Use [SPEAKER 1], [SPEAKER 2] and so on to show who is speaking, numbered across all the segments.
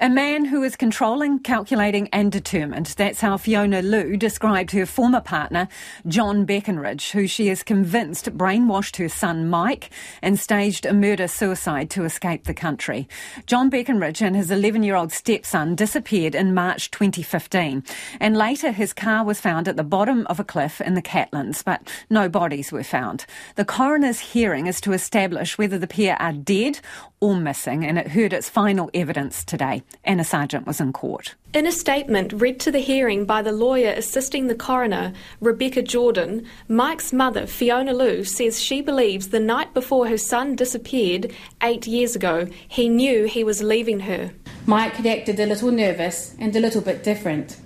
[SPEAKER 1] A man who is controlling, calculating, and determined. That's how Fiona Lu described her former partner, John Beckenridge, who she is convinced brainwashed her son Mike and staged a murder suicide to escape the country. John Beckenridge and his 11 year old stepson disappeared in March 2015, and later his car was found at the bottom of a cliff in the Catlins, but no bodies were found. The coroner's hearing is to establish whether the pair are dead or missing, and it heard its final evidence today. Anna Sargent was in court.
[SPEAKER 2] In a statement read to the hearing by the lawyer assisting the coroner, Rebecca Jordan, Mike's mother, Fiona Lu, says she believes the night before her son disappeared eight years ago, he knew he was leaving her.
[SPEAKER 3] Mike had acted a little nervous and a little bit different.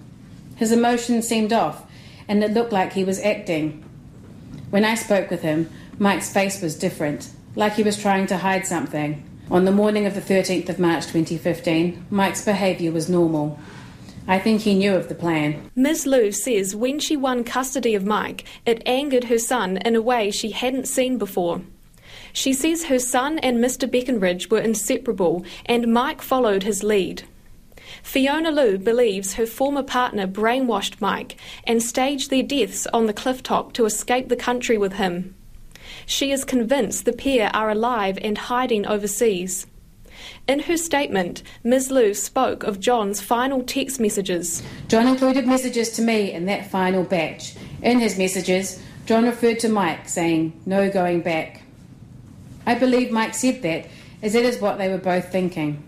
[SPEAKER 3] His emotions seemed off, and it looked like he was acting. When I spoke with him, Mike's face was different, like he was trying to hide something. On the morning of the 13th of March 2015, Mike's behaviour was normal. I think he knew of the plan.
[SPEAKER 2] Ms. Lu says when she won custody of Mike, it angered her son in a way she hadn't seen before. She says her son and Mr. Beckenridge were inseparable and Mike followed his lead. Fiona Lu believes her former partner brainwashed Mike and staged their deaths on the cliff top to escape the country with him. She is convinced the pair are alive and hiding overseas. In her statement, Ms. Lu spoke of John's final text messages.
[SPEAKER 3] John included messages to me in that final batch. In his messages, John referred to Mike, saying, No going back. I believe Mike said that, as it is what they were both thinking.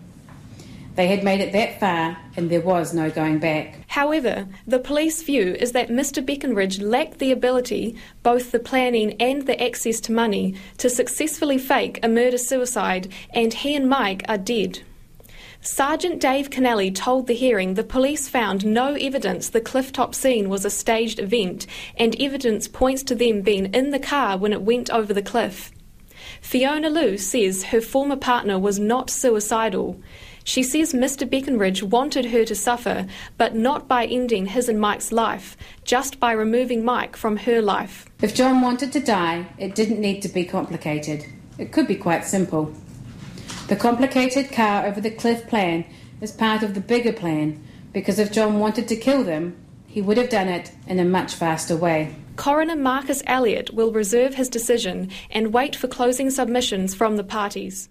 [SPEAKER 3] They had made it that far, and there was no going back.
[SPEAKER 2] However, the police view is that Mr. Beckenridge lacked the ability, both the planning and the access to money, to successfully fake a murder suicide, and he and Mike are dead. Sergeant Dave Canelli told the hearing the police found no evidence the clifftop scene was a staged event, and evidence points to them being in the car when it went over the cliff. Fiona Lu says her former partner was not suicidal. She says Mr. Beckenridge wanted her to suffer, but not by ending his and Mike's life, just by removing Mike from her life.
[SPEAKER 3] If John wanted to die, it didn't need to be complicated. It could be quite simple. The complicated car over the cliff plan is part of the bigger plan, because if John wanted to kill them, he would have done it in a much faster way.
[SPEAKER 2] Coroner Marcus Elliott will reserve his decision and wait for closing submissions from the parties.